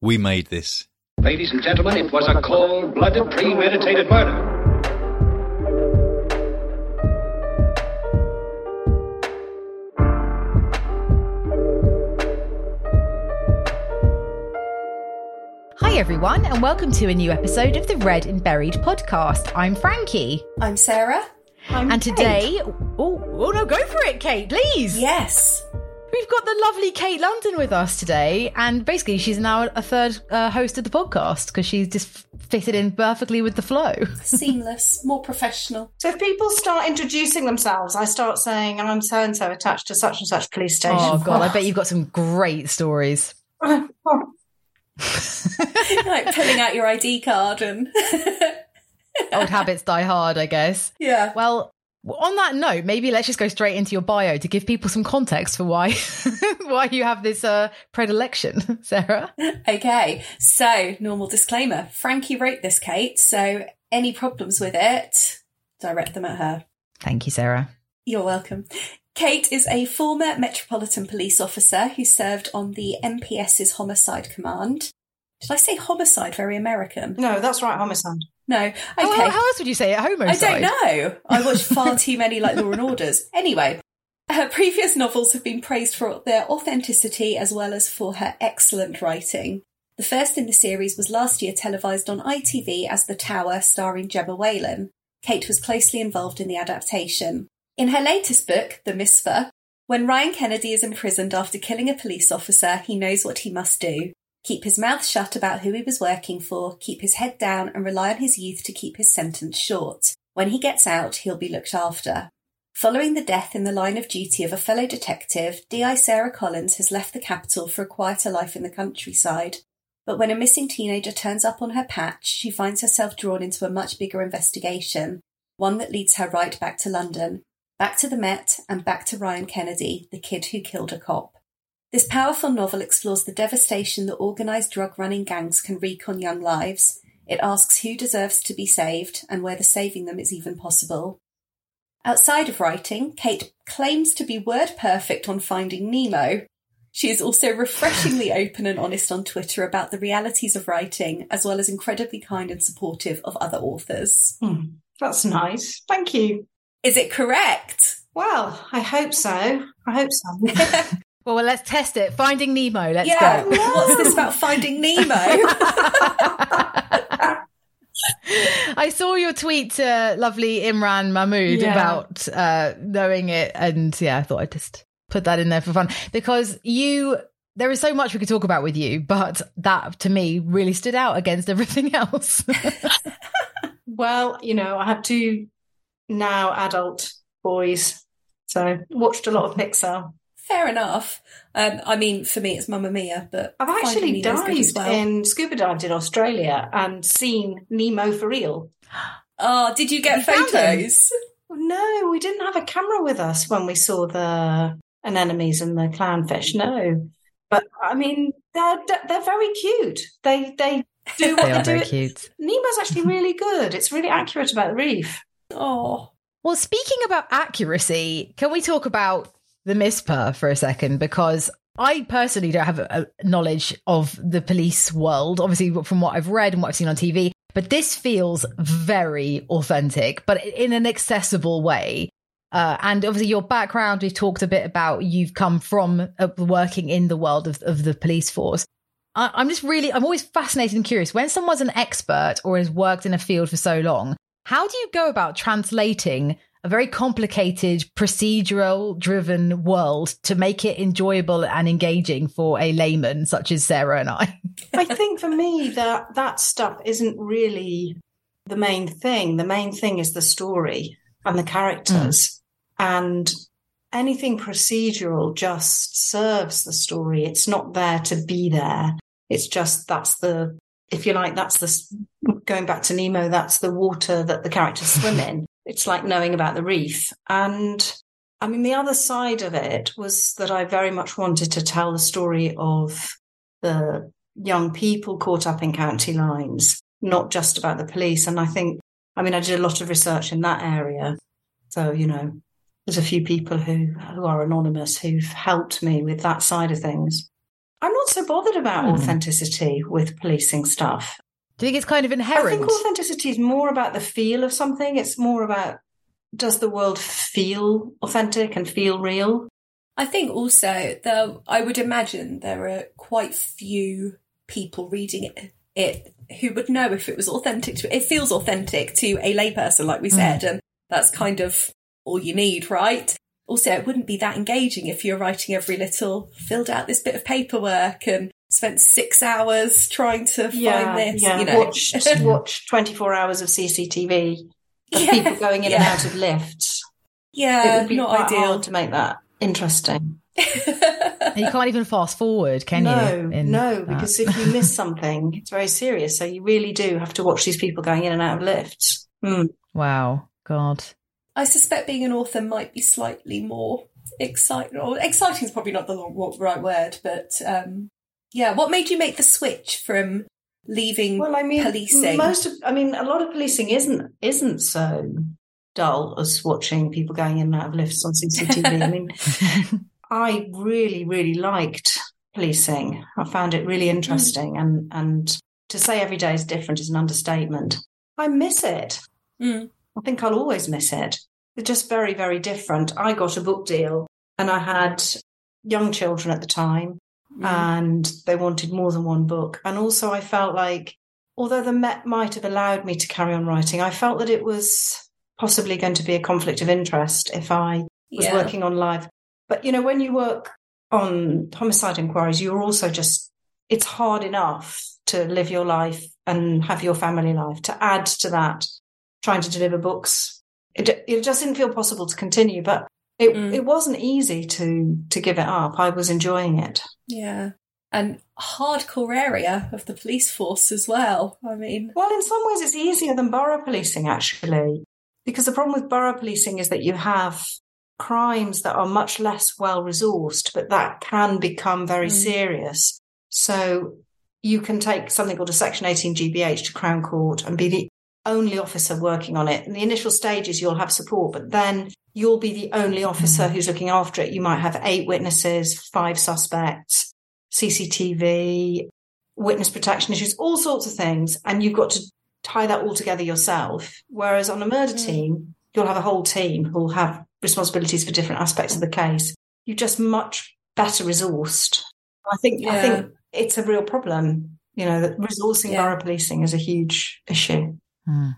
We made this. Ladies and gentlemen, it was a cold blooded, premeditated murder. Hi, everyone, and welcome to a new episode of the Read and Buried podcast. I'm Frankie. I'm Sarah. I'm and Kate. today, oh, oh no, go for it, Kate, please. Yes. We've got the lovely Kate London with us today, and basically, she's now a third uh, host of the podcast because she's just fitted in perfectly with the flow. Seamless, more professional. So if people start introducing themselves, I start saying, I'm so and so attached to such and such police station. Oh, God, I bet you've got some great stories. like pulling out your ID card and. Old habits die hard, I guess. Yeah. Well, on that note, maybe let's just go straight into your bio to give people some context for why why you have this uh, predilection, Sarah. Okay, so normal disclaimer: Frankie wrote this, Kate. So any problems with it, direct them at her. Thank you, Sarah. You're welcome. Kate is a former Metropolitan Police officer who served on the MPS's Homicide Command. Did I say homicide? Very American. No, that's right, homicide. No. Okay. How, how else would you say it? Homicide? I don't know. I watch far too many like Law and Orders. Anyway, her previous novels have been praised for their authenticity as well as for her excellent writing. The first in the series was last year televised on ITV as The Tower, starring Gemma Whelan. Kate was closely involved in the adaptation. In her latest book, The Misper, when Ryan Kennedy is imprisoned after killing a police officer, he knows what he must do keep his mouth shut about who he was working for, keep his head down, and rely on his youth to keep his sentence short. When he gets out, he'll be looked after. Following the death in the line of duty of a fellow detective, DI Sarah Collins has left the capital for a quieter life in the countryside. But when a missing teenager turns up on her patch, she finds herself drawn into a much bigger investigation, one that leads her right back to London, back to the Met, and back to Ryan Kennedy, the kid who killed a cop. This powerful novel explores the devastation that organised drug running gangs can wreak on young lives. It asks who deserves to be saved and whether saving them is even possible. Outside of writing, Kate claims to be word perfect on finding Nemo. She is also refreshingly open and honest on Twitter about the realities of writing, as well as incredibly kind and supportive of other authors. Hmm, that's nice. Thank you. Is it correct? Well, I hope so. I hope so. Well, well, let's test it. Finding Nemo. Let's yeah, go. What's this about finding Nemo? I saw your tweet to lovely Imran Mahmood Yeah. about uh, knowing it, and yeah, I thought I'd just put that in there for fun because you there is so much we could talk about with you, but that to me really stood out against everything else. well, you know, I have two now adult boys, so watched a lot of Pixar. Fair enough. Um, I mean, for me, it's Mamma Mia, but I've actually Finding as dived well. in scuba dived in Australia and seen Nemo for real. Oh, did you get You found him? photos? No, we didn't have a camera with us when we saw the anemones and the clownfish. No, but I mean, they're they're very cute. They they do what they they, are very do. cute. Nemo's actually really good. It's really accurate about the reef. Oh, Well, speaking about accuracy, can we talk about the Misper for a second? Because I personally don't have a, knowledge of the police world, obviously from what I've read and what I've seen on TV, but this feels very authentic, but in an accessible way. Uh, and obviously, your background, we've talked a bit about you've come from uh, working in the world of, of the police force. I'm just really, I'm always fascinated and curious when someone's an expert or has worked in a field for so long, how do you go about translating a very complicated, procedural driven world to make it enjoyable and engaging for a layman such as Sarah and I? I think for me that that stuff isn't really the main thing. The main thing is the story and the characters. And anything procedural just serves the story. It's not there to be there. It's just that's the if you like that's the going back to Nemo that's the water that the characters swim in. It's like knowing about the reef. And I mean the other side of it was that I very much wanted to tell the story of the young people caught up in county lines, not just about the police. And I think, I mean, I did a lot of research in that area. So, you know, there's a few people who, who are anonymous who've helped me with that side of things. I'm not so bothered about Hmm. authenticity with policing stuff. Do you think it's kind of inherent? I inherent? think authenticity is more about the feel of something. It's more about does the world feel authentic and feel real? I think also though I would imagine there are quite few people reading it, it who would know if it was authentic to it feels authentic to a layperson like we mm. said and that's kind of all you need right also it wouldn't be that engaging if you're writing every little filled out this bit of paperwork and spent six hours trying to find this yeah. you know Watched, watched 24 hours of CCTV of Yeah, people going in and out of lifts. Yeah, it would be not quite ideal hard to make that interesting. You can't even fast forward, can no, you? in no, that? because if you miss something, it's very serious. So you really do have to watch these people going in and out of lifts. Hmm. wow, God. I suspect being an author might be slightly more exciting. Or exciting is probably not the right word, but um, yeah. What made you make the switch from leaving Well, I mean, policing? most of, I mean, a lot of policing isn't isn't so dull as watching people going in and out of lifts on CCTV. I mean, I really, really liked policing. I found it really interesting, and and to say every day is different is an understatement. I miss it. Mm. I think I'll always miss it. It's just very, very different. I got a book deal, and I had young children at the time, and they wanted more than one book. And also, I felt like, although the Met might have allowed me to carry on writing, I felt that it was possibly going to be a conflict of interest if I was Yeah. working on live. But you know, when you work on homicide inquiries, you're also just, it's hard enough to live your life and have your family life. To add to that, trying to deliver books, it, it just didn't feel possible to continue. But it, Mm. it wasn't easy to to give it up. I was enjoying it. Yeah, and hardcore area of the police force as well. I mean, Well, in some ways, it's easier than borough policing, actually, because the problem with borough policing is that you have crimes that are much less well resourced, but that can become very Mm. serious. So you can take something called a Section 18 GBH to Crown Court and be the only officer working on it. In the initial stages, you'll have support, but then you'll be the only officer who's looking after it. You might have eight witnesses, five suspects, CCTV, witness protection issues, all sorts of things, and you've got to tie that all together yourself. Whereas on a murder Mm. team, you'll have a whole team who'll have responsibilities for different aspects of the case. You're just much better resourced. I think I think it's a real problem. You know, that resourcing Yeah. borough policing is a huge issue. Hmm.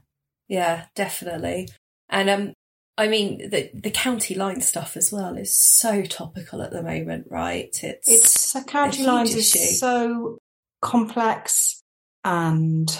yeah, definitely. And um, I mean, the the county line stuff as well is so topical at the moment, right? It's It's uh, county a lines is issue. so complex and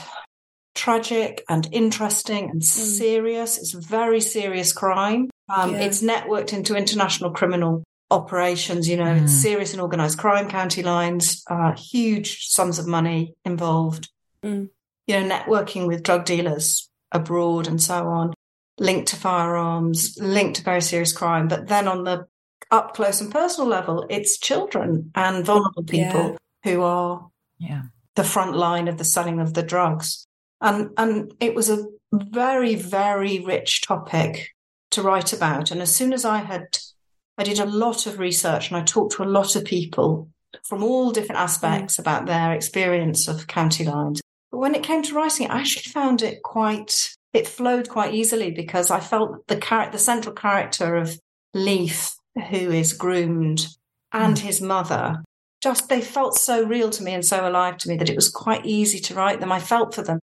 tragic and interesting and serious. It's a very serious crime. Um, Yeah. It's networked into international criminal operations. You know, it's serious and organized crime. County lines, uh, huge sums of money involved. Mm. You know, networking with drug dealers abroad and so on, linked to firearms, linked to very serious crime. But then on the up close and personal level, it's children and vulnerable people who are Yeah. the front line of the selling of the drugs. And and it was a very, very rich topic to write about. And as soon as I had I did a lot of research and I talked to a lot of people from all different aspects mm. about their experience of county lines. But when it came to writing it, I actually found it quite it flowed quite easily because I felt the character the central character of Leaf, who is groomed, and mm. his mother just they felt so real to me and so alive to me that it was quite easy to write them. I felt for them.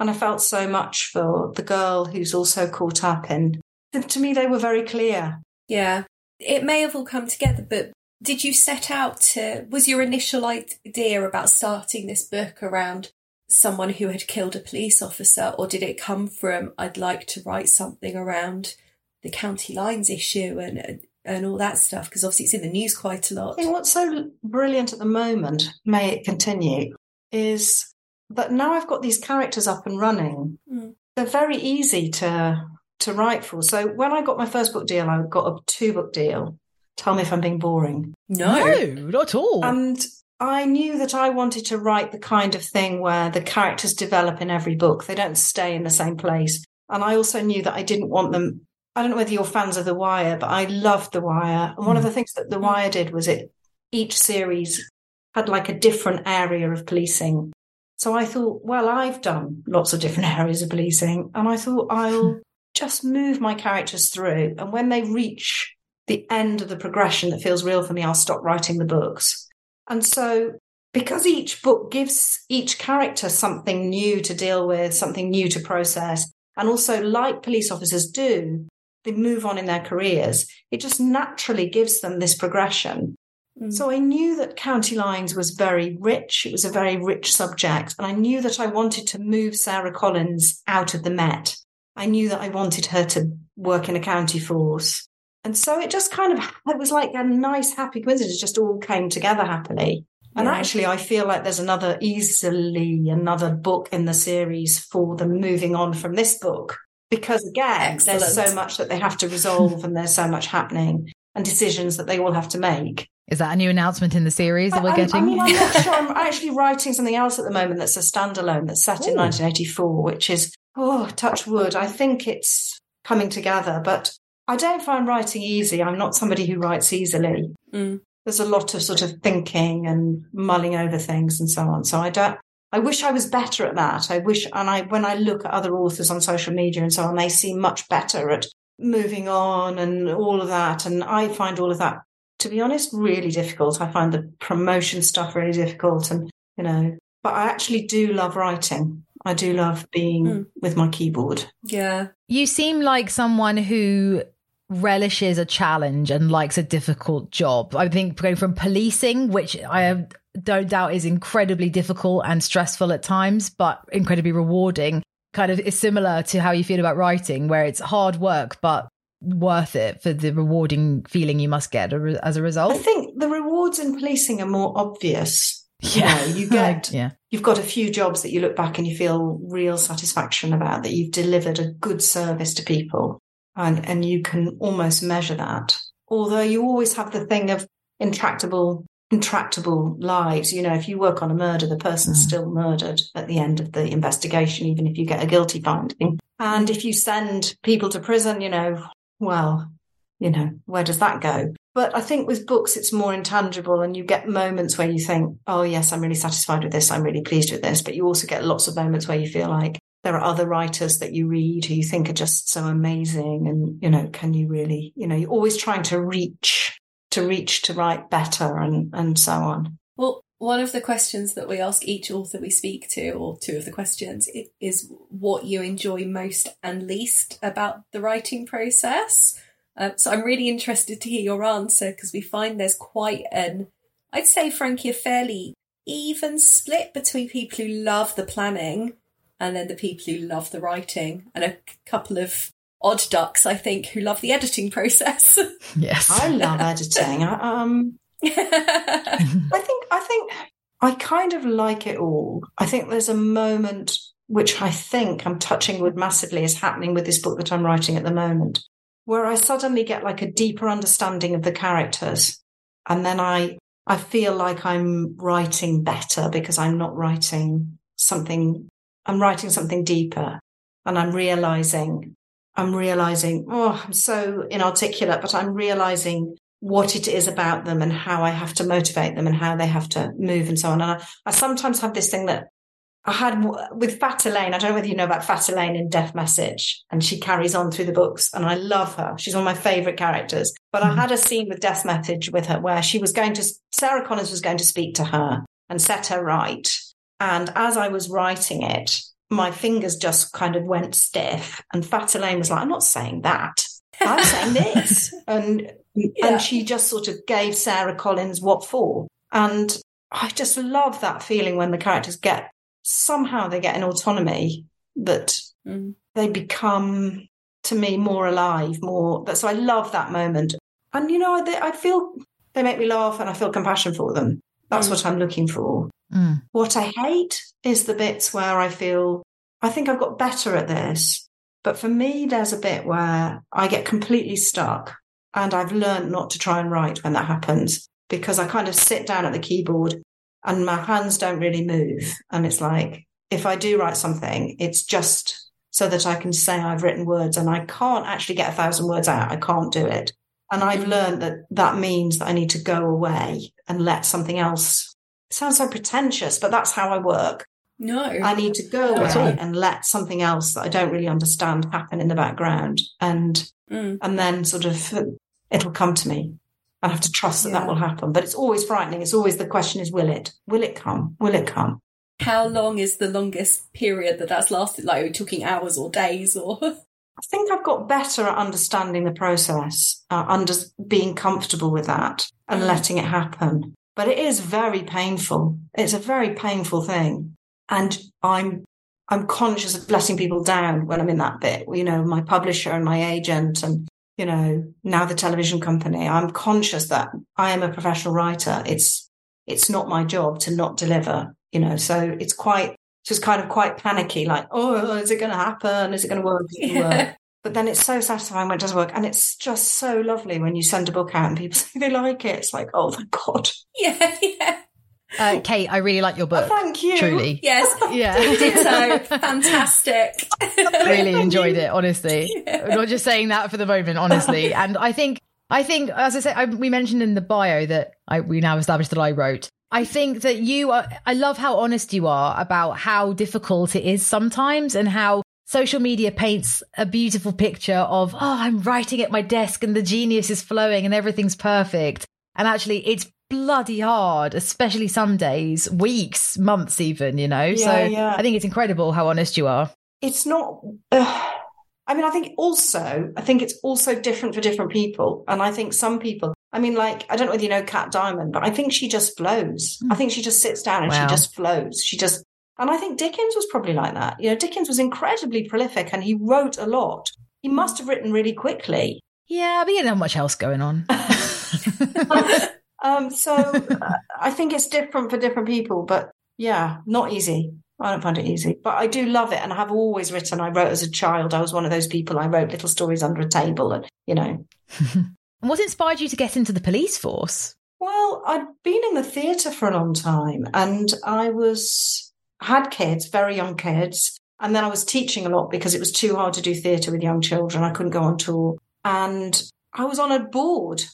And I felt so much for the girl who's also caught up in to me they were very clear. Yeah. It may have all come together, but did you set out to, was your initial idea about starting this book around someone who had killed a police officer, or did it come from, I'd like to write something around the county lines issue and, and all that stuff? Because obviously it's in the news quite a lot. I think what's so brilliant at the moment, may it continue, is that now I've got these characters up and running. Mm. They're very easy to to write for. So when I got my first book deal, I got a two book deal. Tell me if I'm being boring. No. not at all. And I knew that I wanted to write the kind of thing where the characters develop in every book. They don't stay in the same place. And I also knew that I didn't want them. I don't know whether you're fans of The Wire, but I loved The Wire. And one of the things that The Wire did was it, each series had like a different area of policing. So I thought, well, I've done lots of different areas of policing. And I thought I'll just move my characters through. And when they reach the end of the progression that feels real for me, I'll stop writing the books. And so, because each book gives each character something new to deal with, something new to process, and also, like police officers do, they move on in their careers, it just naturally gives them this progression. Mm. So I knew that County Lines was very rich. It was a very rich subject. And I knew that I wanted to move Sarah Collins out of the Met. I knew that I wanted her to work in a county force. And so it just kind of, it was like a nice, happy coincidence. It just all came together happily. And Yeah. actually, I feel like there's another, easily another book in the series for them moving on from this book. Because again, there's so much that they have to resolve and there's so much happening and decisions that they all have to make. Is that a new announcement in the series that we're I- I- getting? I mean, I'm not sure. I'm actually writing something else at the moment that's a standalone that's set in 1984, which is, oh, touch wood. I think it's coming together, but I don't find writing easy. I'm not somebody who writes easily. Mm. There's a lot of sort of thinking and mulling over things and so on. So I don't, I wish I was better at that. I wish, and I, when I look at other authors on social media and so on, they seem much better at moving on and all of that. And I find all of that, to be honest, really difficult. I find the promotion stuff really difficult and, you know, but I actually do love writing. I do love being Mm. with my keyboard. Yeah. You seem like someone who relishes a challenge and likes a difficult job. I think going from policing, which I don't doubt is incredibly difficult and stressful at times, but incredibly rewarding, kind of is similar to how you feel about writing, where it's hard work, but worth it for the rewarding feeling you must get as a result. I think the rewards in policing are more obvious. Yeah. You, know, you get yeah. you've got a few jobs that you look back and you feel real satisfaction about that you've delivered a good service to people and and you can almost measure that although you always have the thing of intractable intractable lives you know if you work on a murder the person's Mm. still murdered at the end of the investigation even if you get a guilty finding and if you send people to prison you know well you know where does that go but I think with books, it's more intangible, and you get moments where you think, oh, yes, I'm really satisfied with this. I'm really pleased with this. But you also get lots of moments where you feel like there are other writers that you read who you think are just so amazing. And, you know, can you really, you know, you're always trying to reach, to reach to write better and, and so on. Well, one of the questions that we ask each author we speak to, or two of the questions, is what you enjoy most and least about the writing process. Uh, so I'm really interested to hear your answer because we find there's quite an, I'd say, Frankie, a fairly even split between people who love the planning and then the people who love the writing, and a couple of odd ducks, I think, who love the editing process. Yes, I love editing. I, um, I think I think I kind of like it all. I think there's a moment which I think I'm touching wood massively is happening with this book that I'm writing at the moment, where I suddenly get like a deeper understanding of the characters. And then I, I feel like I'm writing better because I'm not writing something, I'm writing something deeper and I'm realizing, I'm realizing, oh, I'm so inarticulate, but I'm realizing what it is about them and how I have to motivate them and how they have to move and so on. And I, I sometimes have this thing that I had with Fat Elaine. I don't know whether you know about Fat Elaine in Death Message, and she carries on through the books, and I love her. She's one of my favorite characters. But mm-hmm. I had a scene with Death Message with her where she was going to, Sarah Connors was going to speak to her and set her right. And as I was writing it, my fingers just kind of went stiff, and Fat Elaine was like, "I'm not saying that. I'm saying this," and yeah. and she just sort of gave Sarah Collins what for, and I just love that feeling when the characters get somehow they get an autonomy that mm. they become to me more alive, more. So I love that moment. And, you know, they, I feel they make me laugh and I feel compassion for them. That's mm. what I'm looking for. Mm. What I hate is the bits where I feel I think I've got better at this. But for me, there's a bit where I get completely stuck and I've learned not to try and write when that happens because I kind of sit down at the keyboard and my hands don't really move. And it's like, if I do write something, it's just so that I can say I've written words and I can't actually get a thousand words out. I can't do it. And I've learned that that means that I need to go away and let something else. It sounds so pretentious, but that's how I work. No. I need to go away and let something else that I don't really understand happen in the background. And, mm. and then sort of it'll come to me. I have to trust that yeah. that will happen. But it's always frightening. It's always the question is, will it? Will it come? Will it come? How long is the longest period that that's lasted? Like, are we talking hours or days or? I think I've got better at understanding the process, uh, under being comfortable with that and mm. letting it happen. But it is very painful. It's a very painful thing. And I'm I'm conscious of letting people down when I'm in that bit. You know, my publisher and my agent and you know, now the television company, I'm conscious that I am a professional writer. It's, it's not my job to not deliver, you know, so it's quite, just kind of quite panicky, like, oh, is it going to happen? Is it going to work? Yeah. But then it's so satisfying when it does work. And it's just so lovely when you send a book out and people say they like it. It's like, oh, thank God. Yeah, yeah. Uh, Kate, I really like your book. Oh, thank you. Truly. Yes. Yeah. Ditto. Fantastic. really enjoyed it, honestly. Yeah. not just saying that for the moment, honestly. And I think, I think, as I said, I, we mentioned in the bio that I, we now established that I wrote. I think that you are, I love how honest you are about how difficult it is sometimes and how social media paints a beautiful picture of, oh, I'm writing at my desk and the genius is flowing and everything's perfect. And actually, it's bloody hard, especially some days, weeks, months, even, you know? Yeah, so yeah. I think it's incredible how honest you are. It's not. Uh, I mean, I think also, I think it's also different for different people. And I think some people, I mean, like, I don't know whether you know Cat Diamond, but I think she just flows. I think she just sits down and wow. she just flows. She just, and I think Dickens was probably like that. You know, Dickens was incredibly prolific and he wrote a lot. He must have written really quickly. Yeah, but he didn't have much else going on. Um, so uh, I think it's different for different people, but yeah, not easy. I don't find it easy, but I do love it. And I have always written. I wrote as a child. I was one of those people. I wrote little stories under a table, and you know. and what inspired you to get into the police force? Well, I'd been in the theatre for a long time, and I was had kids, very young kids, and then I was teaching a lot because it was too hard to do theatre with young children. I couldn't go on tour, and I was on a board,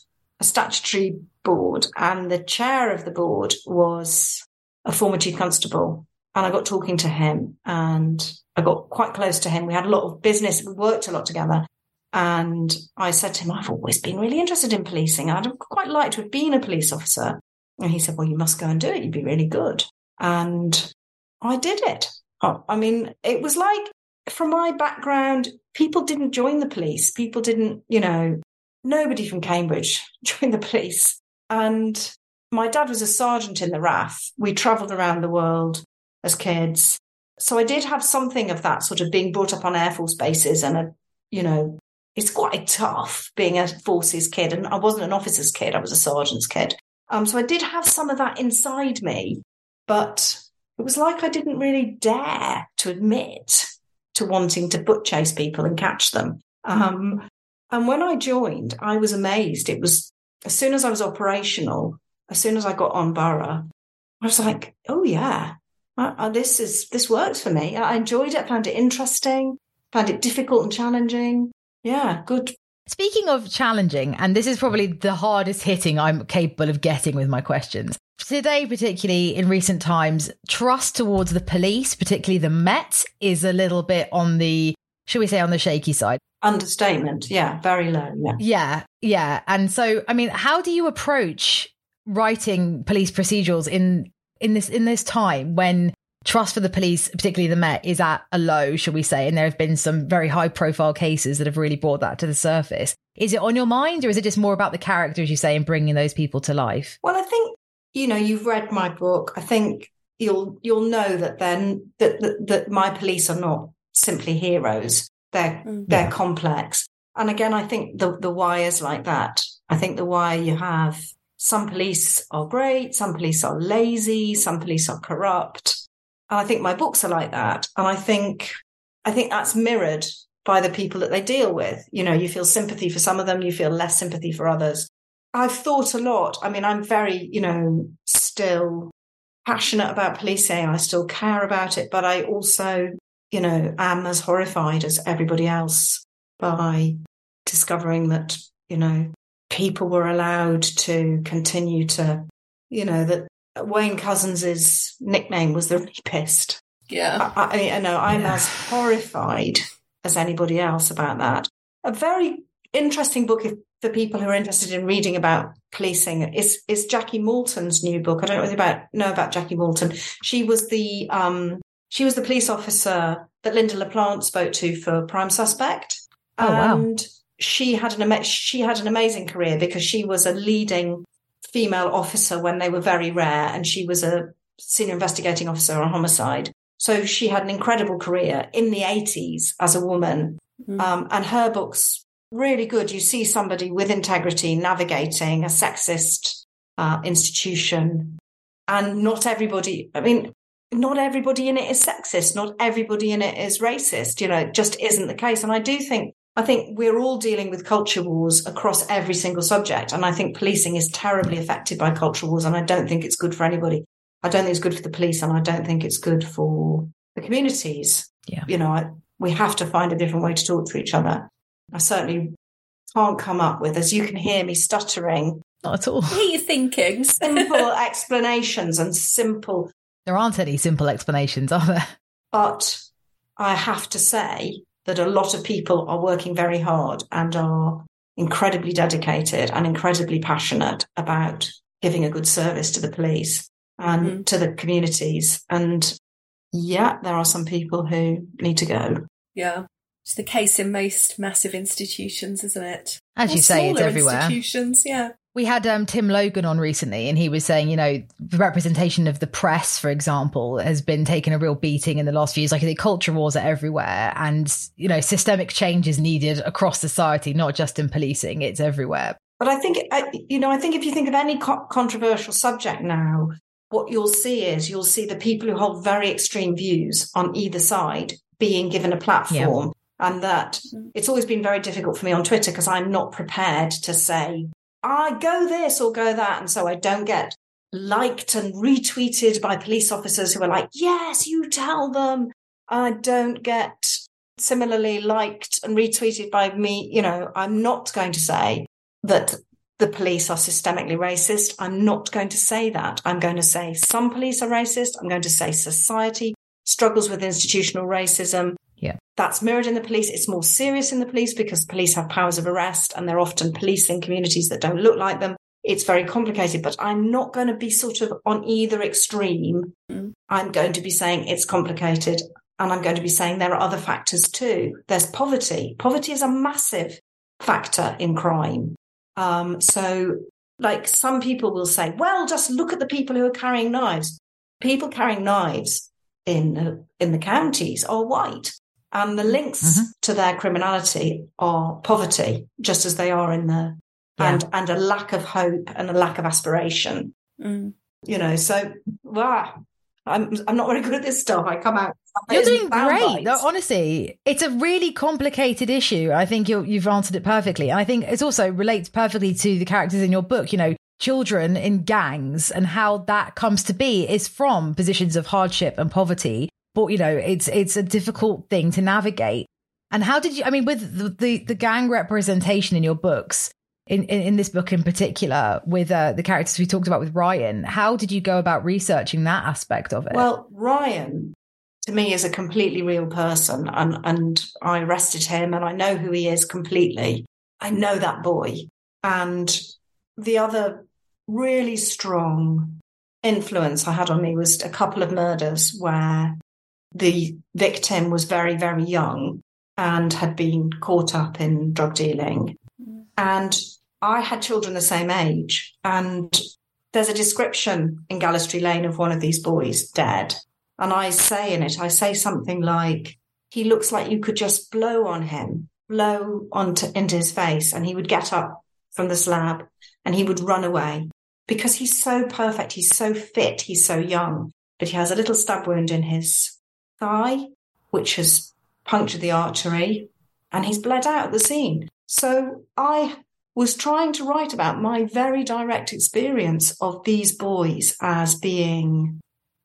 a statutory board, and the chair of the board was a former chief constable. And I got talking to him and I got quite close to him. We had a lot of business. We worked a lot together. And I said to him, I've always been really interested in policing. I'd quite liked to have been a police officer. And he said, Well, you must go and do it. You'd be really good. And I did it. I mean, it was like from my background, people didn't join the police. People didn't, you know, nobody from Cambridge joined the police. And my dad was a sergeant in the RAF. We travelled around the world as kids. So I did have something of that sort of being brought up on Air Force bases and a, you know, it's quite tough being a forces kid. And I wasn't an officer's kid, I was a sergeant's kid. Um, so I did have some of that inside me, but it was like I didn't really dare to admit to wanting to butt chase people and catch them. Um, and when I joined, I was amazed. It was as soon as I was operational, as soon as I got on borough, I was like, oh yeah, I, I, this is this works for me. I enjoyed it. Found it interesting. Found it difficult and challenging. Yeah, good. Speaking of challenging, and this is probably the hardest hitting I'm capable of getting with my questions. Today, particularly in recent times, trust towards the police, particularly the Met, is a little bit on the, should we say, on the shaky side. Understatement. Yeah, very low. Yeah. Yeah. Yeah. And so, I mean, how do you approach writing police procedurals in in this in this time when trust for the police, particularly the Met, is at a low, shall we say? And there have been some very high profile cases that have really brought that to the surface. Is it on your mind, or is it just more about the characters you say and bringing those people to life? Well, I think you know you've read my book. I think you'll you'll know that then that, that that my police are not simply heroes. They're mm-hmm. they're complex. And again, I think the the Wire is like that. I think the Wire you have some police are great, some police are lazy, some police are corrupt. And I think my books are like that. And I think I think that's mirrored by the people that they deal with. You know, you feel sympathy for some of them, you feel less sympathy for others. I've thought a lot. I mean, I'm very, you know, still passionate about policing. I still care about it, but I also, you know, am as horrified as everybody else by discovering that, you know, people were allowed to continue to, you know, that Wayne Couzens's nickname was the rapist. Yeah. I, I, I know I'm yeah. as horrified as anybody else about that. A very interesting book if, for people who are interested in reading about policing is is Jackie Malton's new book. I don't know about know about Jackie Malton. She was the um, she was the police officer that Lynda La Plante spoke to for Prime Suspect. Oh and wow. she had an she had an amazing career because she was a leading female officer when they were very rare, and she was a senior investigating officer on homicide. So she had an incredible career in the 80s as a woman. Mm. Um, and her books really good. You see somebody with integrity navigating a sexist uh, institution. And not everybody, I mean, not everybody in it is sexist. Not everybody in it is racist. You know, it just isn't the case. And I do think, I think we're all dealing with culture wars across every single subject. And I think policing is terribly affected by culture wars. And I don't think it's good for anybody. I don't think it's good for the police and I don't think it's good for the communities. Yeah. You know, I, we have to find a different way to talk to each other. I certainly can't come up with, as you can hear me stuttering. Not at all. What are you thinking? simple explanations and simple. There aren't any simple explanations, are there? But I have to say that a lot of people are working very hard and are incredibly dedicated and incredibly passionate about giving a good service to the police and mm-hmm. to the communities. And yeah, there are some people who need to go. Yeah. It's the case in most massive institutions, isn't it? As or you say, it's everywhere. Institutions, yeah. We had um, Tim Logan on recently, and he was saying, you know, the representation of the press, for example, has been taking a real beating in the last few years. Like the culture wars are everywhere, and you know, systemic change is needed across society, not just in policing. It's everywhere. But I think, you know, I think if you think of any co- controversial subject now, what you'll see is you'll see the people who hold very extreme views on either side being given a platform. Yeah. And that it's always been very difficult for me on Twitter because I'm not prepared to say, I go this or go that. And so I don't get liked and retweeted by police officers who are like, yes, you tell them. I don't get similarly liked and retweeted by me. You know, I'm not going to say that the police are systemically racist. I'm not going to say that. I'm going to say some police are racist. I'm going to say society struggles with institutional racism. Yeah. That's mirrored in the police. It's more serious in the police because police have powers of arrest and they're often policing communities that don't look like them. It's very complicated, but I'm not going to be sort of on either extreme. Mm. I'm going to be saying it's complicated. and I'm going to be saying there are other factors too. There's poverty. Poverty is a massive factor in crime. Um, so, like some people will say, well, just look at the people who are carrying knives. People carrying knives in in the counties are white, and the links mm-hmm. to their criminality are poverty, just as they are in the yeah. and and a lack of hope and a lack of aspiration. Mm. You know, so wow, I'm I'm not very good at this stuff. I come out. You're doing great. No, honestly, it's a really complicated issue. I think you you've answered it perfectly. And I think it also relates perfectly to the characters in your book. You know, children in gangs and how that comes to be is from positions of hardship and poverty. But you know, it's it's a difficult thing to navigate. And how did you? I mean, with the the, the gang representation in your books, in, in, in, this book in particular with uh, the characters we talked about with Ryan. How did you go about researching that aspect of it? Well, Ryan to me is a completely real person and, and I arrested him and I know who he is completely. I know that boy. And the other really strong influence I had on me was a couple of murders where the victim was very, very young and had been caught up in drug dealing. And I had children the same age, and there's a description in Gallowstree Lane of one of these boys dead. And I say in it, I say something like, he looks like you could just blow on him, blow onto into his face, and he would get up from the slab and he would run away because he's so perfect. He's so fit. He's so young, but he has a little stab wound in his thigh, which has punctured the artery and he's bled out at the scene. So I was trying to write about my very direct experience of these boys as being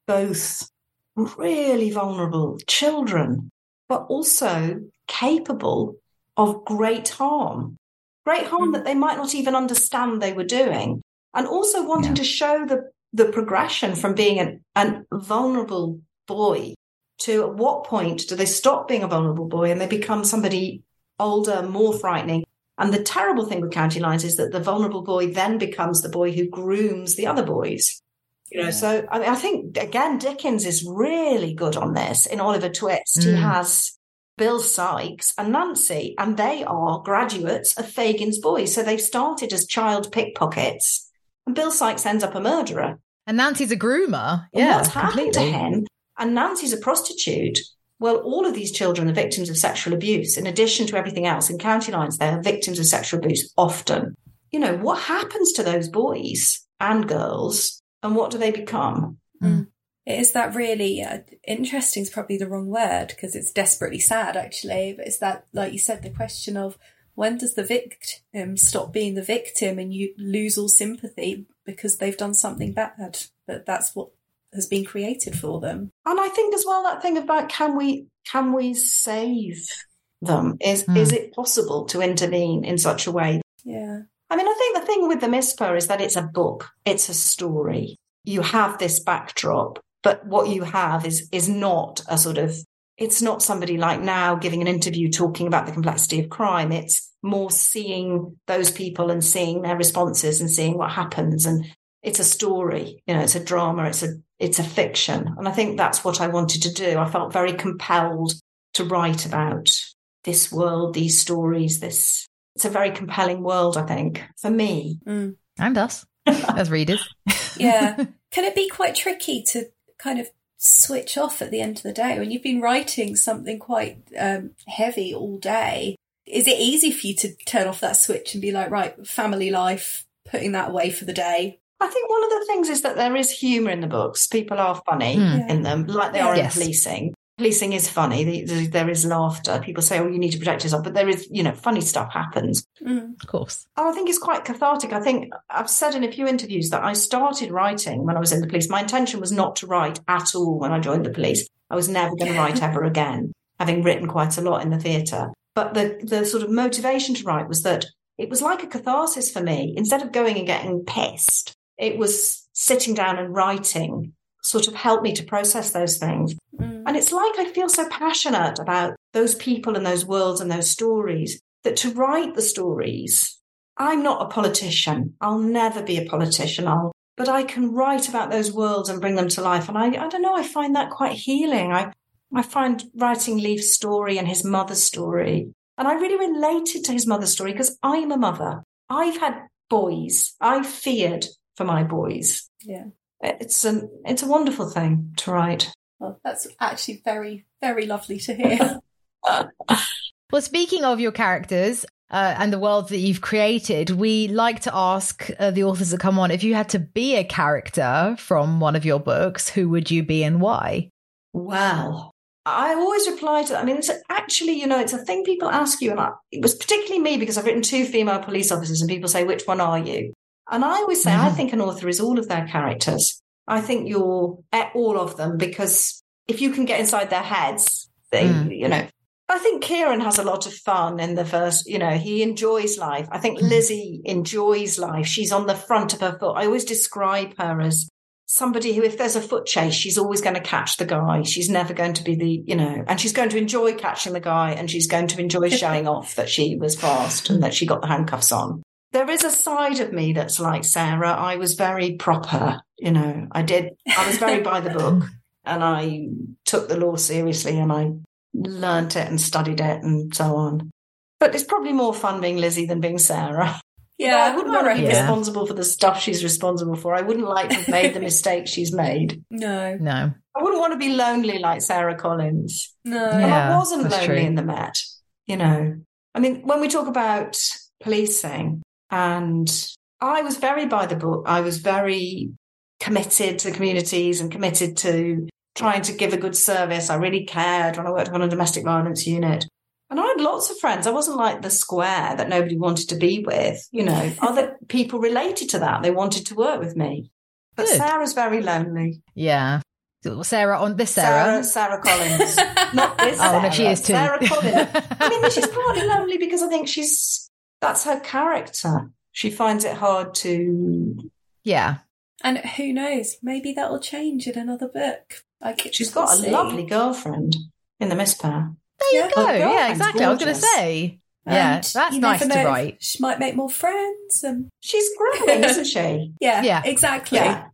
both really vulnerable children, but also capable of great harm, great harm mm. that they might not even understand they were doing, and also wanting yeah. to show the, the progression from being an, an vulnerable boy to at what point do they stop being a vulnerable boy and they become somebody older, more frightening, and the terrible thing with county lines is that the vulnerable boy then becomes the boy who grooms the other boys. You know, yeah. so I, mean, I think again, Dickens is really good on this in Oliver Twist. Mm. He has Bill Sikes and Nancy, and they are graduates of Fagin's boys. So they've started as child pickpockets, and Bill Sikes ends up a murderer. And Nancy's a groomer. And yeah, what's happened completely. to him? And Nancy's a prostitute. Well, all of these children are victims of sexual abuse. In addition to everything else in county lines, they are victims of sexual abuse often. You know, what happens to those boys and girls and what do they become? Mm. Is that really uh, interesting? Is probably the wrong word because it's desperately sad, actually. But is that, like you said, the question of when does the victim stop being the victim and you lose all sympathy because they've done something bad? But that's what has been created for them. And I think as well that thing about can we can we save them? Is mm. is it possible to intervene in such a way? Yeah. I mean, I think the thing with the Misper is that it's a book, it's a story. You have this backdrop, but what you have is is not a sort of it's not somebody like now giving an interview talking about the complexity of crime. It's more seeing those people and seeing their responses and seeing what happens. And it's a story, you know, it's a drama, it's a it's a fiction. And I think that's what I wanted to do. I felt very compelled to write about this world, these stories, this it's a very compelling world, I think, for me. Mm. And us as readers. yeah. Can it be quite tricky to kind of switch off at the end of the day when you've been writing something quite um, heavy all day? Is it easy for you to turn off that switch and be like, right, family life, putting that away for the day? I think one of the things is that there is humour in the books. People are funny mm. in them, like they are yes. in policing. Policing is funny. There is laughter. People say, "Oh, you need to protect yourself," but there is, you know, funny stuff happens. Mm. Of course. I think it's quite cathartic. I think I've said in a few interviews that I started writing when I was in the police. My intention was not to write at all when I joined the police. I was never going to write ever again, having written quite a lot in the theatre. But the the sort of motivation to write was that it was like a catharsis for me. Instead of going and getting pissed, it was sitting down and writing sort of helped me to process those things. Mm. And it's like I feel so passionate about those people and those worlds and those stories that to write the stories, I'm not a politician. I'll never be a politician. I'll, but I can write about those worlds and bring them to life. And I, I don't know, I find that quite healing. I, I find writing Leif's story and his mother's story, and I really related to his mother's story because I'm a mother. I've had boys. I feared for my boys. Yeah. It's a it's a wonderful thing to write. Well, that's actually very, very lovely to hear. well, speaking of your characters, uh, and the world that you've created, we like to ask uh, the authors that come on if you had to be a character from one of your books, who would you be and why? Well, I always reply to that. I mean, it's actually, you know, it's a thing people ask you, and I, it was particularly me because I've written two female police officers, and people say, "Which one are you?" And I always say, mm-hmm. I think an author is all of their characters. I think you're at all of them because if you can get inside their heads, they, mm. you know, I think Kieran has a lot of fun in the first, you know, he enjoys life. I think mm-hmm. Lizzie enjoys life. She's on the front of her foot. I always describe her as somebody who, if there's a foot chase, she's always going to catch the guy. She's never going to be the, you know, and she's going to enjoy catching the guy and she's going to enjoy showing off that she was fast and that she got the handcuffs on. There is a side of me that's like Sarah. I was very proper, you know, I did, I was very by the book and I took the law seriously and I learnt it and studied it and so on. But it's probably more fun being Lizzie than being Sarah. Yeah, I wouldn't want to be yeah. responsible for the stuff she's responsible for. I wouldn't like to have made the mistakes she's made. No. No. I wouldn't want to be lonely like Sarah Collins. No. Yeah, I wasn't lonely true. in the Met, you know. I mean, when we talk about policing, and I was very by the book, I was very committed to communities and committed to trying to give a good service. I really cared when I worked on a domestic violence unit. And I had lots of friends. I wasn't like the square that nobody wanted to be with. You know, other people related to that. They wanted to work with me. But Good. Sarah's very lonely. Yeah. Sarah on this Sarah. Sarah, Sarah Collins. Not this Oh, Sarah. no, she is too. Sarah Collins. I mean, she's partly lonely because I think she's, that's her character. She finds it hard to. Yeah. And who knows? Maybe that'll change in another book. Like she's got a see. lovely girlfriend in the Misper. There you yeah. go. Yeah, exactly. I was going to say. And yeah, that's nice to write. She might make more friends, and she's growing, isn't she? Yeah, yeah, exactly. Yeah.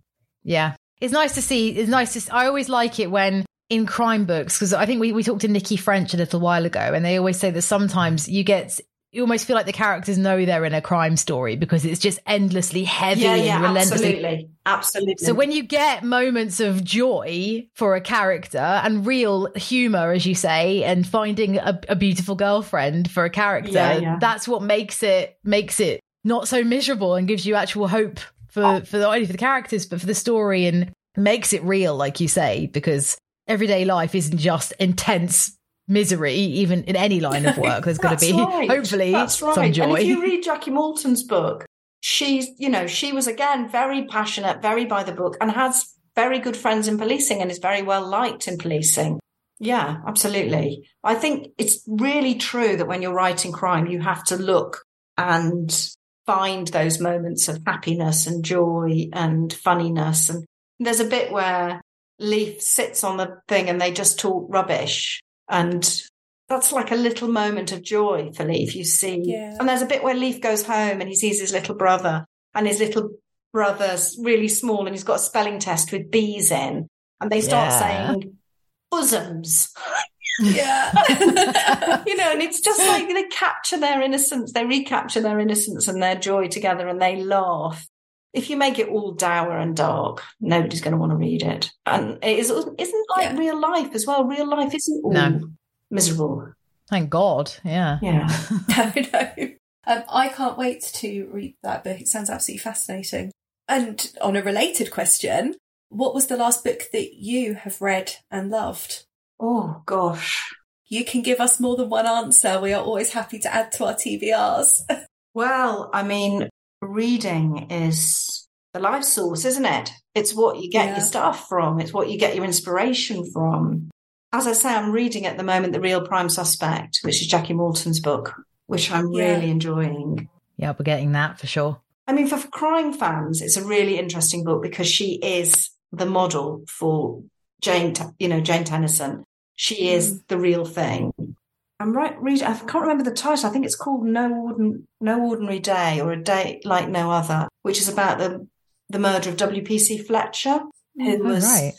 yeah, it's nice to see. It's nice to. I always like it when in crime books because I think we we talked to Nikki French a little while ago, and they always say that sometimes you get you almost feel like the characters know they're in a crime story because it's just endlessly heavy yeah, yeah, and relentlessly. Absolutely. Absolutely. So when you get moments of joy for a character and real humor, as you say, and finding a, a beautiful girlfriend for a character, yeah, that's what makes it makes it not so miserable and gives you actual hope for oh. for not only for the characters but for the story and makes it real, like you say, because everyday life isn't just intense misery, even in any line of work. There's going to be right. hopefully That's right. some joy. And if you read Jackie Malton's book, she's you know she was again very passionate, very by the book, and has very good friends in policing and is very well liked in policing. Yeah, absolutely. I think it's really true that when you're writing crime, you have to look and find those moments of happiness and joy and funniness. And there's a bit where Leaf sits on the thing and they just talk rubbish and that's like a little moment of joy for Leaf, you see. Yeah. And there's a bit where Leaf goes home and he sees his little brother, and his little brother's really small and he's got a spelling test with B's in. And they start yeah. saying bosoms. yeah. you know, and it's just like they capture their innocence, they recapture their innocence and their joy together and they laugh if you make it all dour and dark, nobody's going to want to read it. And it is, isn't like yeah. real life as well. Real life isn't all no. miserable. Thank God. Yeah. Yeah. no, no. Um, I can't wait to read that book. It sounds absolutely fascinating. And on a related question, what was the last book that you have read and loved? Oh, gosh. You can give us more than one answer. We are always happy to add to our TBRs. well, I mean, reading is the life source, isn't it? It's what you get yeah. your stuff from. It's what you get your inspiration from. As I say, I'm reading at the moment The Real Prime Suspect, which is Jackie Malton's book, which I'm yeah. really enjoying. Yeah, we're getting that for sure. I mean, for crime fans, it's a really interesting book because she is the model for Jane, you know, Jane Tennison. She is mm. the real thing. I'm right. Read. I can't remember the title. I think it's called No Ordinary, no Ordinary Day or A Day Like No Other, which is about the the murder of W.P.C. Fletcher, who oh, was right.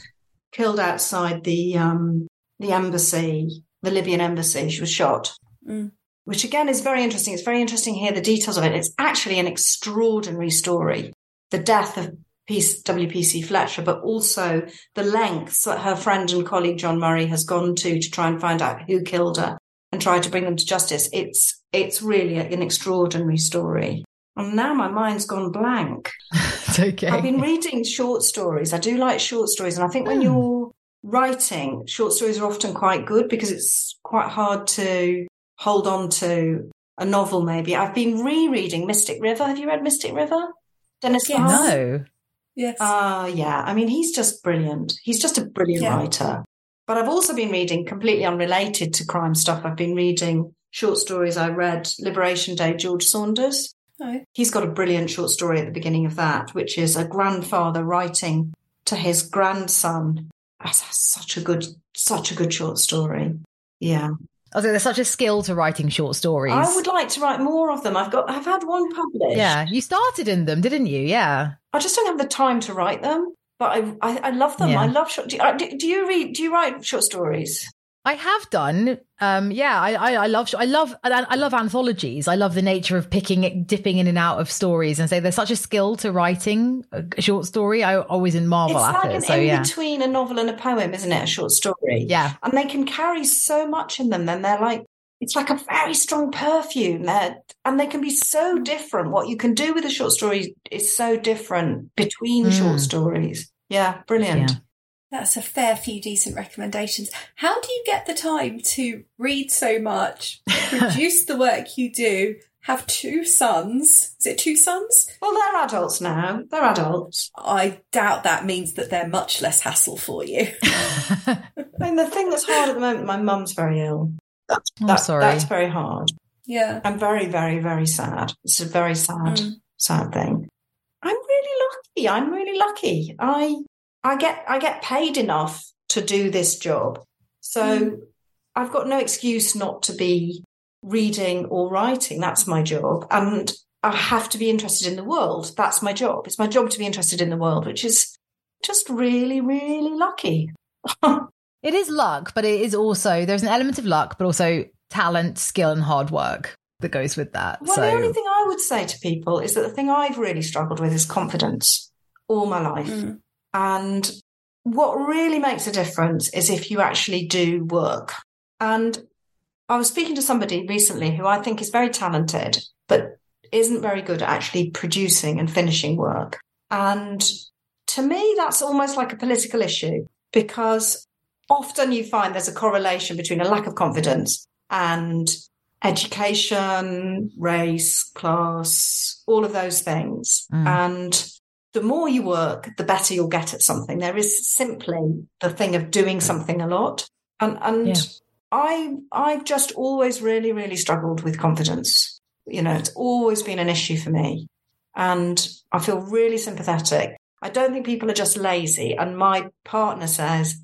killed outside the um, the embassy, the Libyan embassy. She was shot. Mm. Which again is very interesting. It's very interesting to hear the details of it. It's actually an extraordinary story. The death of WPC Fletcher, but also the lengths that her friend and colleague John Murray has gone to to try and find out who killed her and try to bring them to justice. It's it's really an extraordinary story. And now my mind's gone blank. it's okay. I've been reading short stories. I do like short stories, and I think when Mm. you're writing, short stories are often quite good because it's quite hard to hold on to a novel. Maybe I've been rereading Mystic River. Have you read Mystic River? Dennis Yes. Lehane? no. Yes. Ah, yeah. I mean, he's just brilliant. He's just a brilliant Yeah. writer. But I've also been reading completely unrelated to crime stuff. I've been reading short stories. I read Liberation Day, George Saunders. Oh. He's got a brilliant short story at the beginning of that, which is a grandfather writing to his grandson. That's such a good, such a good short story. Yeah. I was like, there's such a skill to writing short stories. I would like to write more of them. I've got, I've had one published. Yeah, you started in them, didn't you? Yeah. I just don't have the time to write them, but I I, I love them. Yeah. I love short. Do, uh, do, do you read? Do you write short stories? I have done. Um, yeah, I, I, I love, I love, I I love anthologies. I love the nature of picking, dipping in and out of stories, and say there's such a skill to writing a short story. I always in marvel it's at like it. So in yeah, between a novel and a poem, isn't it? A short story. yeah, and they can carry so much in them. Then they're like it's like a very strong perfume. They're, and they can be so different. What you can do with a short story is so different between Mm. short stories. Yeah, brilliant. Yeah. That's a fair few decent recommendations. How do you get the time to read so much, produce the work you do, have two sons? Is it two sons? Well, they're adults now. They're adults. I doubt that means that they're much less hassle for you. I mean, the thing that's hard at the moment, my mum's very ill. That's, I'm that- sorry. That's very hard. Yeah. I'm very, very, very sad. It's a very sad, Mm. sad thing. I'm really lucky. I'm really lucky. I I get I get paid enough to do this job. So Mm. I've got no excuse not to be reading or writing. That's my job. And I have to be interested in the world. That's my job. It's my job to be interested in the world, which is just really, really lucky. it is luck, but it is also there's an element of luck, but also talent, skill, and hard work that goes with that. Well, so the only thing I would say to people is that the thing I've really struggled with is confidence all my life. Mm. And what really makes a difference is if you actually do work. And I was speaking to somebody recently who I think is very talented, but isn't very good at actually producing and finishing work. And to me, that's almost like a political issue because often you find there's a correlation between a lack of confidence and education, race, class, all of those things. Mm. And the more you work, the better you'll get at something. There is simply the thing of doing something a lot. And and Yeah. I I've just always really, really struggled with confidence. You know, it's always been an issue for me. And I feel really sympathetic. I don't think people are just lazy. And my partner says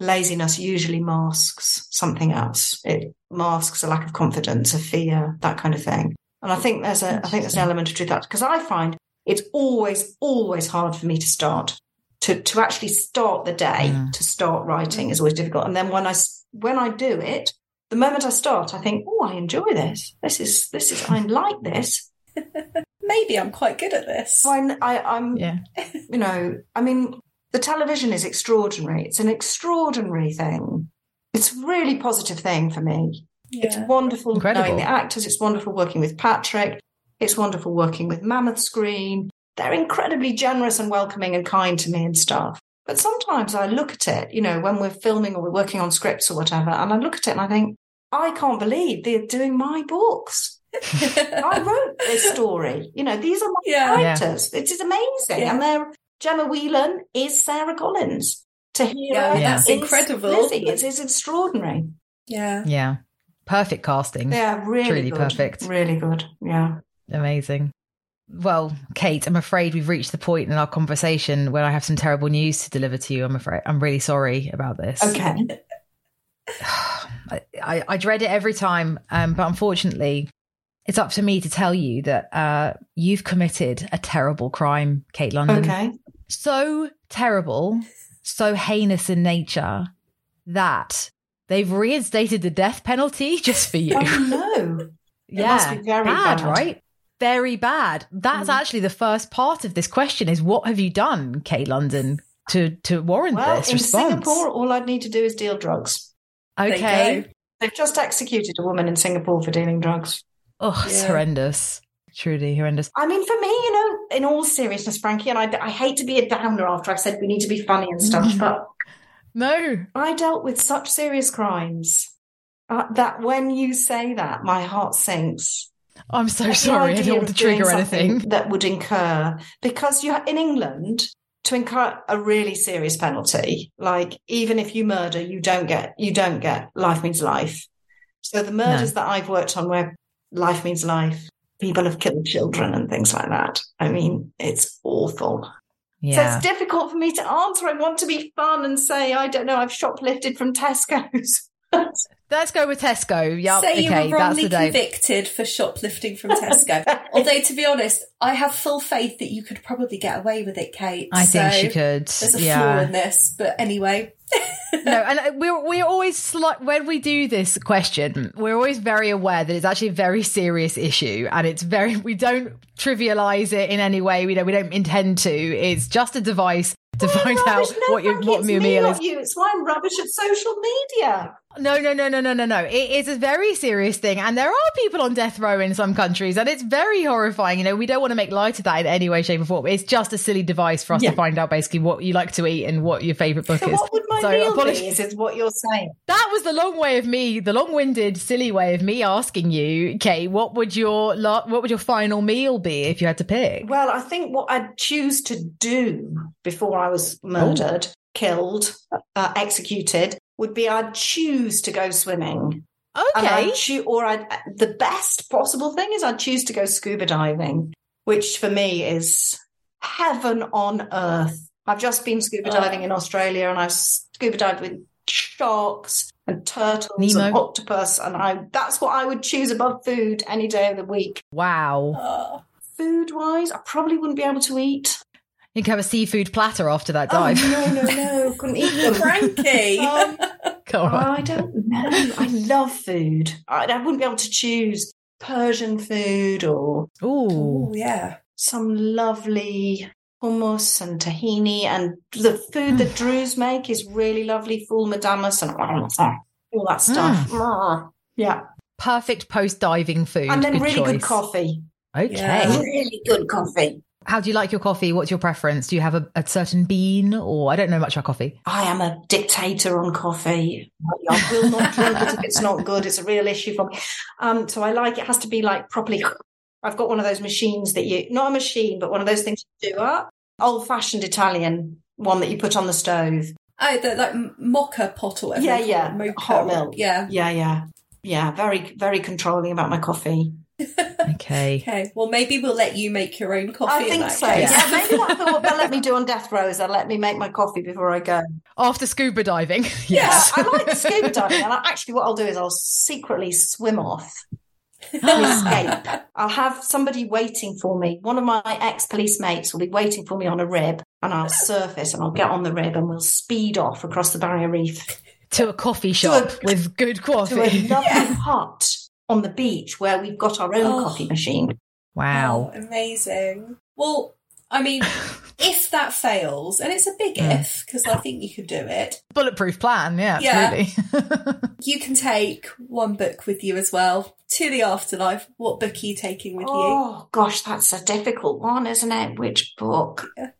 laziness usually masks something else. It masks a lack of confidence, a fear, that kind of thing. And I think there's a I think there's an element of truth to that because I find it's always, always hard for me to start. To to actually start the day, Mm. to start writing is always difficult. And then when I when I do it, the moment I start, I think, oh, I enjoy this. This is this is I like this. Maybe I'm quite good at this. So I, I I'm yeah, you know, I mean, the television is extraordinary. It's an extraordinary thing. It's a really positive thing for me. It's wonderful Incredible. knowing the actors. It's wonderful working with Patrick. It's wonderful working with Mammoth Screen. They're incredibly generous and welcoming and kind to me and stuff. But sometimes I look at it, you know, when we're filming or we're working on scripts or whatever, and I look at it and I think, I can't believe they're doing my books. I wrote this story. You know, these are my Yeah. Yeah. It is amazing. Yeah. And they're Gemma Whelan is Sarah Collins. To hear Yeah, her that's incredible. Lizzie. It's, it's extraordinary. yeah. yeah, perfect casting. They are really Truly good. perfect. Really good. Yeah. Amazing. Well, Kate, I'm afraid we've reached the point in our conversation where I have some terrible news to deliver to you. I'm afraid. I'm really sorry about this. Okay. I, I, I dread it every time, um, but unfortunately, it's up to me to tell you that uh, you've committed a terrible crime, Kate London. Okay. So terrible, so heinous in nature that They've reinstated the death penalty just for you. Oh no. yeah. must be very bad. right? Very bad. That's Mm. actually the first part of this question is what have you done, Kate London, to to warrant Well, this in response? Singapore, all I'd need to do is deal drugs. Okay. They've just executed a woman in Singapore for dealing drugs. Oh, it's horrendous. Truly horrendous. I mean, for me, you know, in all seriousness, Frankie, and I, I hate to be a downer after I've said we need to be funny and stuff, but No. I dealt with such serious crimes uh, that when you say that, my heart sinks. I'm so sorry. I idea don't want to trigger anything. that would incur because you're in England to incur a really serious penalty, like even if you murder, you don't get you don't get life means life. So the murders that I've worked on where life means life, people have killed children and things like that. I mean, it's awful. So it's difficult for me to answer. I want to be fun and say, I don't know, I've shoplifted from Tesco's. Let's go with Tesco. Yep. Say you okay, were that's wrongly the day. convicted for shoplifting from Tesco. Although, to be honest, I have full faith that you could probably get away with it, Kate. I think she could. There's a yeah. flaw in this, but anyway. no, and uh, we're we're always sli- when we do this question, we're always very aware that it's actually a very serious issue, and it's very we don't trivialize it in any way. We don't we don't intend to. It's just a device to find out No, what your Frankie, what your me, meal is. you. It's why I'm rubbish at social media. No, no, no, no, no, no, no. It is a very serious thing, and there are people on death row in some countries, and it's very horrifying. You know, we don't want to make light of that in any way, shape, or form. It's just a silly device for us Yeah. to find out basically what you like to eat and what your favorite book is. So is. what would my So, meal apologies. be? Is, is what you're saying? That was the long way of me, the long-winded, silly way of me asking you, Kate. What would your what would your final meal be if you had to pick? Well, I think what I'd choose to do before I was murdered, killed, uh, executed would be I'd choose to go swimming. Okay, I'd choo- or I'd, the best possible thing is I'd choose to go scuba diving, which for me is heaven on earth. I've just been scuba Oh. diving in Australia and I've scuba dived with sharks and turtles Nemo. and octopus. And I, that's what I would choose above food any day of the week. wow. Uh, oh, Food wise, I probably wouldn't be able to eat. You can have a seafood platter after that Oh, dive. no, no, no. Couldn't eat them. Frankie. Um, Go on. I don't know. I love food. I, I wouldn't be able to choose Persian food or Ooh, oh, yeah. some lovely hummus and tahini. And the food that Druze make is really lovely, ful medames and all that stuff. Mm. Yeah. perfect post diving food. And then good really choice. good coffee. Okay. Yeah. Really good coffee. How do you like your coffee? What's your preference? Do you have a, a certain bean, or I don't know much about coffee? I am a dictator on coffee. I will not drink it if it's not good. It's a real issue for me. Um, so I like it has to be like properly. I've got one of those machines that you, not a machine, but one of those things you do up. Old fashioned Italian one that you put on the stove. Oh, the like moka pot or whatever. Yeah, yeah. Mocha. Hot milk. Yeah. Yeah, yeah. Yeah, very, very controlling about my coffee. Okay. Okay. Well, maybe we'll let you make your own coffee. I think so. case. Yeah, maybe that's what they'll let me do on death rows. They'll let me make my coffee before I go. After scuba diving, Yeah. I like scuba diving. And I, actually, what I'll do is I'll secretly swim off escape. I'll have somebody waiting for me. One of my ex police mates will be waiting for me on a rib, and I'll surface and I'll get on the rib and we'll speed off across the Barrier Reef to a coffee shop a- with good coffee. to a coffee. lovely hut on the beach where we've got our own Oh. coffee machine. Wow. Oh, amazing. Well, I mean, if that fails, and it's a big Mm. if, because I think you could do it, Bulletproof plan. Yeah, Yeah. absolutely. you can take one book with you as well to the afterlife. What book are you taking with you? Oh gosh, that's a difficult one, isn't it? Which book? Yeah.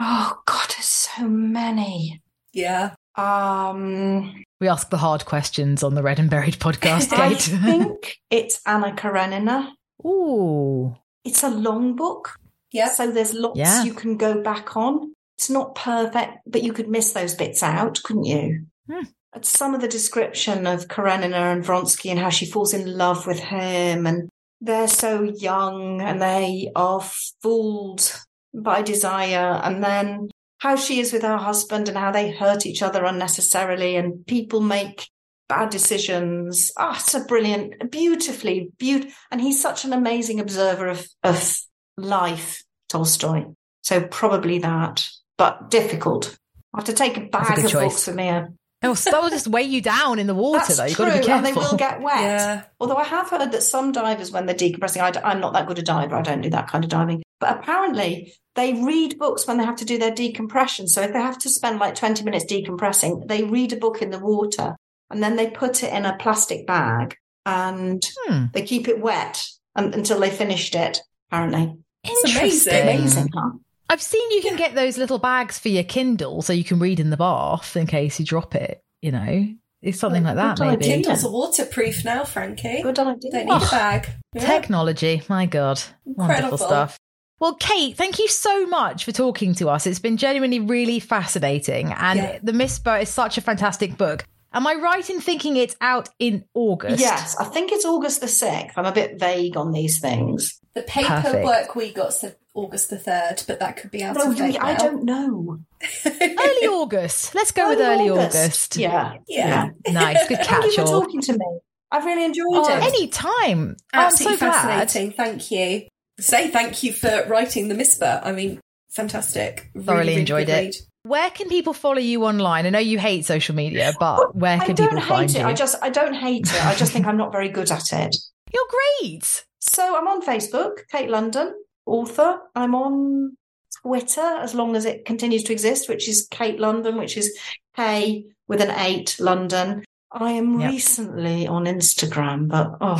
Oh God, there's so many. Yeah. Um, we ask the hard questions on the Read and Buried podcast, I think it's Anna Karenina. Ooh. It's a long book, Yeah. so there's lots Yeah. you can go back on. It's not perfect, but you could miss those bits out, couldn't you? Hmm. Some of the description of Karenina and Vronsky and how she falls in love with him, and they're so young and they are fooled by desire, and then how she is with her husband and how they hurt each other unnecessarily, and people make bad decisions. Ah, it's a brilliant, beautifully, beautiful, and he's such an amazing observer of of life, Tolstoy. So probably that, but difficult. I have to take a That's a bag of choice. books with me. A They'll still just weigh you down in the water, That's though. You've true, got to be careful. and they will get wet. Yeah. Although I have heard that some divers, when they're decompressing, I, am not that good a diver. I don't do that kind of diving. But apparently, they read books when they have to do their decompression. So if they have to spend like 20 minutes decompressing, they read a book in the water and then they put it in a plastic bag and Hmm. they keep it wet un- until they finished it. Apparently, It's amazing. amazing, huh? I've seen you can get those little bags for your Kindle so you can read in the bath in case you drop it, you know? It's something like that, Good maybe. idea. Kindles are waterproof now, Frankie. Good idea. Don't need a Oh, bag. Yeah. Technology, my God. Incredible. Wonderful stuff. Well, Kate, thank you so much for talking to us. It's been genuinely really fascinating. And Yeah. The Misper is such a fantastic book. Am I right in thinking it's out in August? Yes, I think it's August the 6th. I'm a bit vague on these things. The paperwork Perfect. we got said August the 3rd, but that could be out No, of date I don't know. Early August. Let's go with early August. Yeah. Yeah. Nice. Good Thank you for talking to me. I've really enjoyed Oh, it. Any time. I'm Absolutely so glad. fascinating. Thank you. Say thank you for writing the Misper. I mean, fantastic. Really, Thoroughly really enjoyed good it. read. Where can people follow you online? I know you hate social media, but where I can don't people hate find it. you? I just I don't hate it. I just think I'm not very good at it. You're great. So I'm on Facebook, Kate London, author. I'm on Twitter as long as it continues to exist, which is Kate London, which is K with an eight London. I am Yep. recently on Instagram, but oh,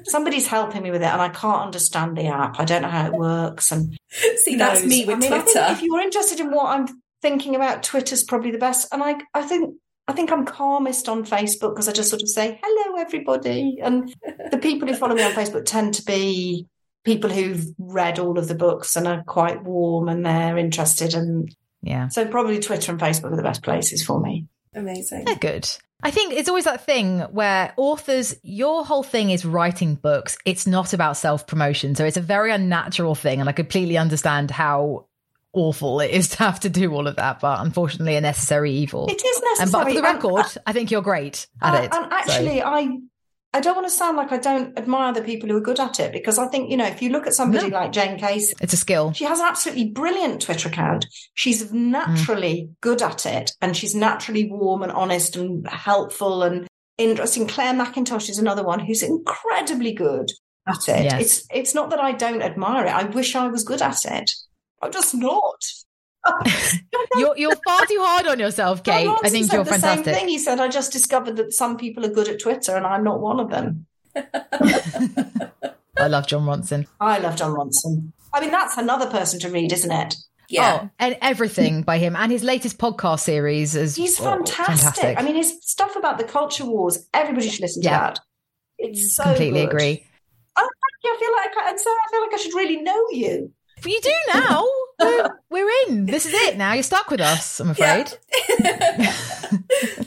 somebody's helping me with it, and I can't understand the app. I don't know how it works, and See, that's knows. me with I mean, I think Twitter. if you're interested in what I'm thinking about, Twitter's probably the best. And I, I think, I think I'm calmest on Facebook because I just sort of say hello, everybody, and the people who follow me on Facebook tend to be people who've read all of the books and are quite warm and they're interested, and Yeah. so probably Twitter and Facebook are the best places for me. Amazing. They're good. I think it's always that thing where authors, your whole thing is writing books. It's not about self promotion. So it's a very unnatural thing. And I completely understand how awful it is to have to do all of that, but unfortunately, a necessary evil. It is necessary. And but for the and- record, I think you're great at and, it. and So- actually, I I don't want to sound like I don't admire the people who are good at it because I think you know if you look at somebody No. like Jane Casey, it's a skill. She has an absolutely brilliant Twitter account. She's mm. naturally good at it and she's naturally warm and honest and helpful and interesting. Clare Mackintosh is another one who's incredibly good at it. Yes. It's it's not that I don't admire it. I wish I was good at it. I'm just not. You're you're far too hard on yourself, John Kate. I think said you're the fantastic. Same thing. He said, I just discovered that some people are good at Twitter and I'm not one of them. I love Jon Ronson. I love Jon Ronson. I mean, that's another person to read, isn't it? Yeah. Oh, and everything by him and his latest podcast series is He's oh, fantastic. I mean, his stuff about the culture wars, everybody should listen to that. It's so completely good. agree. Oh, thank you. I feel like I, and so I feel like I should really know you. You do now. We're, we're in. This is it now. You're stuck with us, I'm afraid.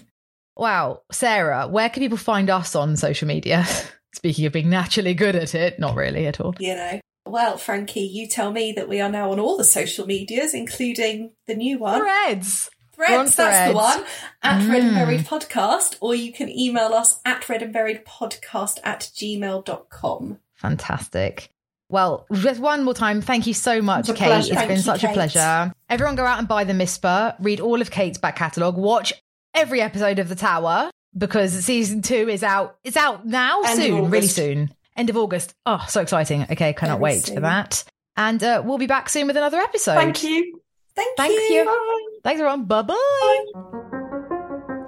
wow. Sarah, where can people find us on social media? Speaking of being naturally good at it, not really at all. you know. Well, Frankie, you tell me that we are now on all the social medias, including the new one. Threads. Threads, that's the one. At Read and Mm. Buried Podcast, or you can email us at read and buried podcast at gmail.com. Fantastic. Well, just one more time, thank you so much, Kate. pleasure. It's Thank been you, such a pleasure. Everyone go out and buy The Misper, read all of Kate's back catalogue, watch every episode of The Tower because season two is out. It's out now, End soon, really soon. End of August. Oh, so exciting. Okay, cannot Very wait soon. for that. And uh, we'll be back soon with another episode. Thank you. Thank, Thank you. you. Bye. Thanks, everyone. Bye bye.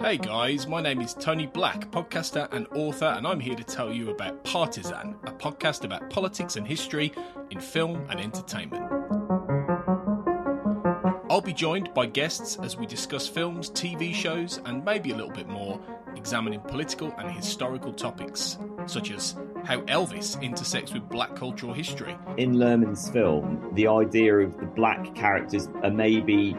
Hey guys, my name is Tony Black, podcaster and author, and I'm here to tell you about Partisan, a podcast about politics and history in film and entertainment. I'll be joined by guests as we discuss films, TV shows, and maybe a little bit more, examining political and historical topics, such as how Elvis intersects with black cultural history, in Luhrmann's film, the idea of the black characters are maybe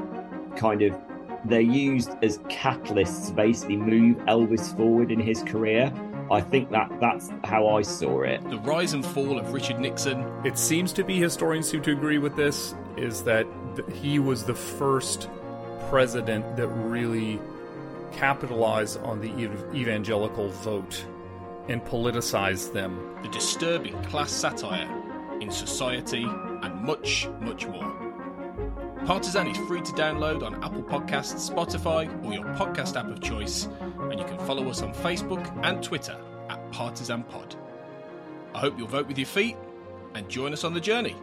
kind of they're used as catalysts to basically move Elvis forward in his career. I think that that's how I saw it. the rise and fall of Richard Nixon, It seems to be historians seem to agree with this is that he was the first president that really capitalized on the ev- evangelical vote and politicized them. the disturbing class satire in society, and much, much more. Partisan is free to download on Apple Podcasts, Spotify, or your podcast app of choice, and you can follow us on Facebook and Twitter at Partisan Pod. I hope you'll vote with your feet and join us on the journey.